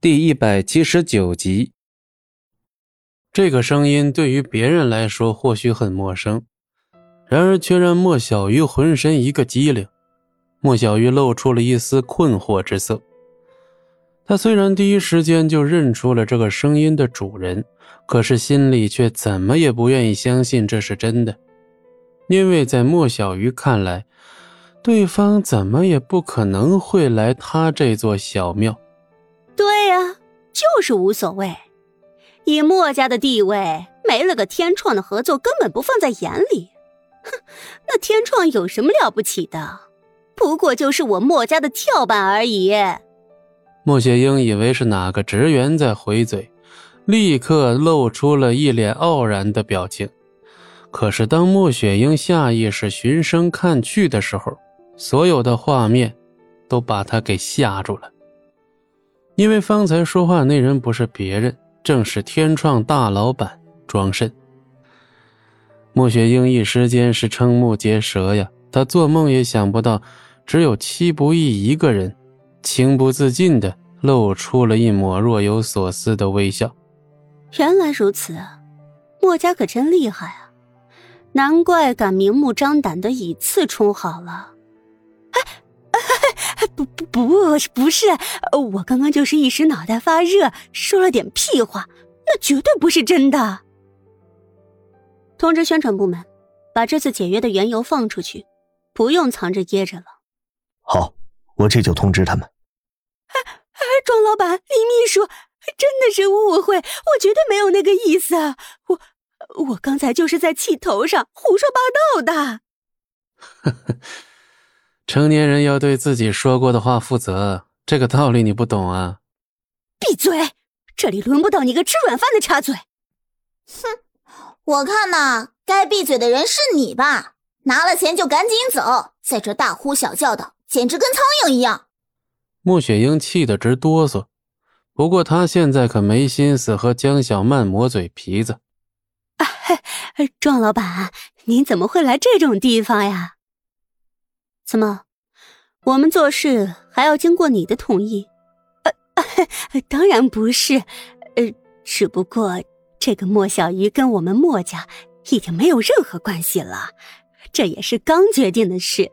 第一百七十九集。这个声音对于别人来说或许很陌生，然而却让莫小鱼浑身一个机灵。莫小鱼露出了一丝困惑之色。他虽然第一时间就认出了这个声音的主人，可是心里却怎么也不愿意相信这是真的，因为在莫小鱼看来，对方怎么也不可能会来他这座小庙。就是无所谓。以墨家的地位，没了个天创的合作根本不放在眼里。哼，那天创有什么了不起的？不过就是我墨家的跳板而已。莫雪英以为是哪个职员在回嘴，立刻露出了一脸傲然的表情。可是当莫雪英下意识循声看去的时候，所有的画面都把他给吓住了。因为方才说话那人不是别人。正是天创大老板庄慎。莫雪英一时间是瞠目结舌呀，她做梦也想不到，只有戚不义一个人，情不自禁的露出了一抹若有所思的微笑。原来如此，墨家可真厉害啊，难怪敢明目张胆的以次充好了。不不不，不是，我刚刚就是一时脑袋发热，说了点屁话，那绝对不是真的。通知宣传部门，把这次解约的缘由放出去，不用藏着掖着了。好，我这就通知他们。哎哎，庄老板，李秘书，真的是误会，我绝对没有那个意思啊，我我刚才就是在气头上胡说八道的。呵呵。成年人要对自己说过的话负责，这个道理你不懂啊！闭嘴，这里轮不到你个吃软饭的插嘴。哼，我看呐，该闭嘴的人是你吧？拿了钱就赶紧走，在这大呼小叫的，简直跟苍蝇一样。穆雪英气得直哆嗦，不过她现在可没心思和江小曼磨嘴皮子。啊，庄老板，您怎么会来这种地方呀？怎么，我们做事还要经过你的同意？呃，当然不是，呃，只不过这个莫小鱼跟我们莫家已经没有任何关系了，这也是刚决定的事，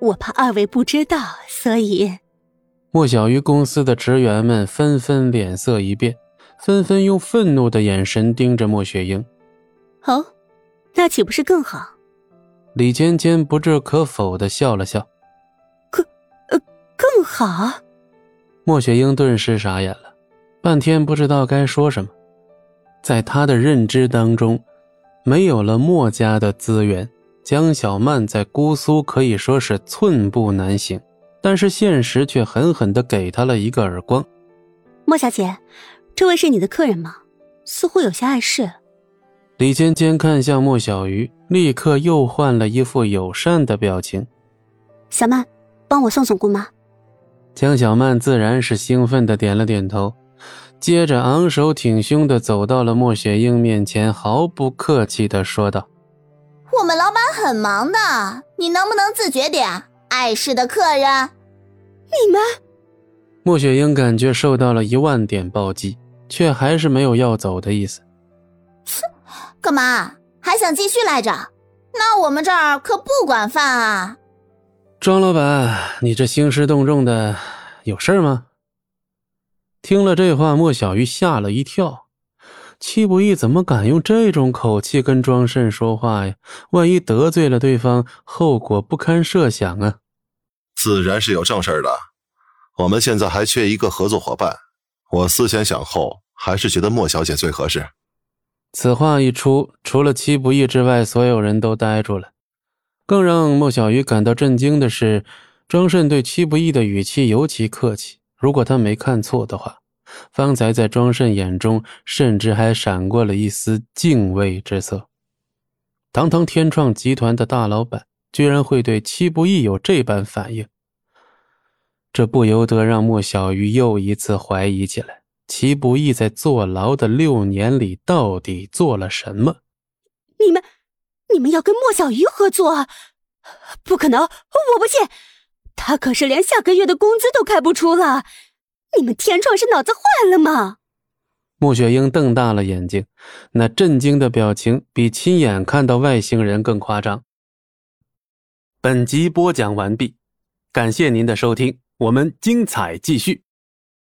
我怕二位不知道，所以。莫小鱼公司的职员们纷纷脸色一变，纷纷用愤怒的眼神盯着莫雪英。哦，那岂不是更好？李尖尖不置可否的笑了笑，更呃更好。莫雪英顿时傻眼了，半天不知道该说什么。在他的认知当中，没有了莫家的资源，江小曼在姑苏可以说是寸步难行。但是现实却狠狠的给他了一个耳光。莫小姐，这位是你的客人吗？似乎有些碍事。李尖尖看向莫小鱼，立刻又换了一副友善的表情。小曼，帮我送送姑妈。江小曼自然是兴奋的点了点头，接着昂首挺胸的走到了莫雪英面前，毫不客气的说道：“我们老板很忙的，你能不能自觉点？碍事的客人，你们……”莫雪英感觉受到了一万点暴击，却还是没有要走的意思。干嘛还想继续来着？那我们这儿可不管饭啊！庄老板，你这兴师动众的，有事吗？听了这话，莫小鱼吓了一跳。戚不义怎么敢用这种口气跟庄慎说话呀？万一得罪了对方，后果不堪设想啊！自然是有正事的。我们现在还缺一个合作伙伴，我思前想后，还是觉得莫小姐最合适。此话一出，除了戚不义之外，所有人都呆住了。更让莫小鱼感到震惊的是，庄慎对戚不义的语气尤其客气。如果他没看错的话，方才在庄慎眼中，甚至还闪过了一丝敬畏之色。堂堂天创集团的大老板，居然会对戚不义有这般反应，这不由得让莫小鱼又一次怀疑起来。齐不义在坐牢的六年里到底做了什么？你们，你们要跟莫小鱼合作？不可能！我不信，他可是连下个月的工资都开不出了。你们天创是脑子坏了吗？穆雪英瞪大了眼睛，那震惊的表情比亲眼看到外星人更夸张。本集播讲完毕，感谢您的收听，我们精彩继续。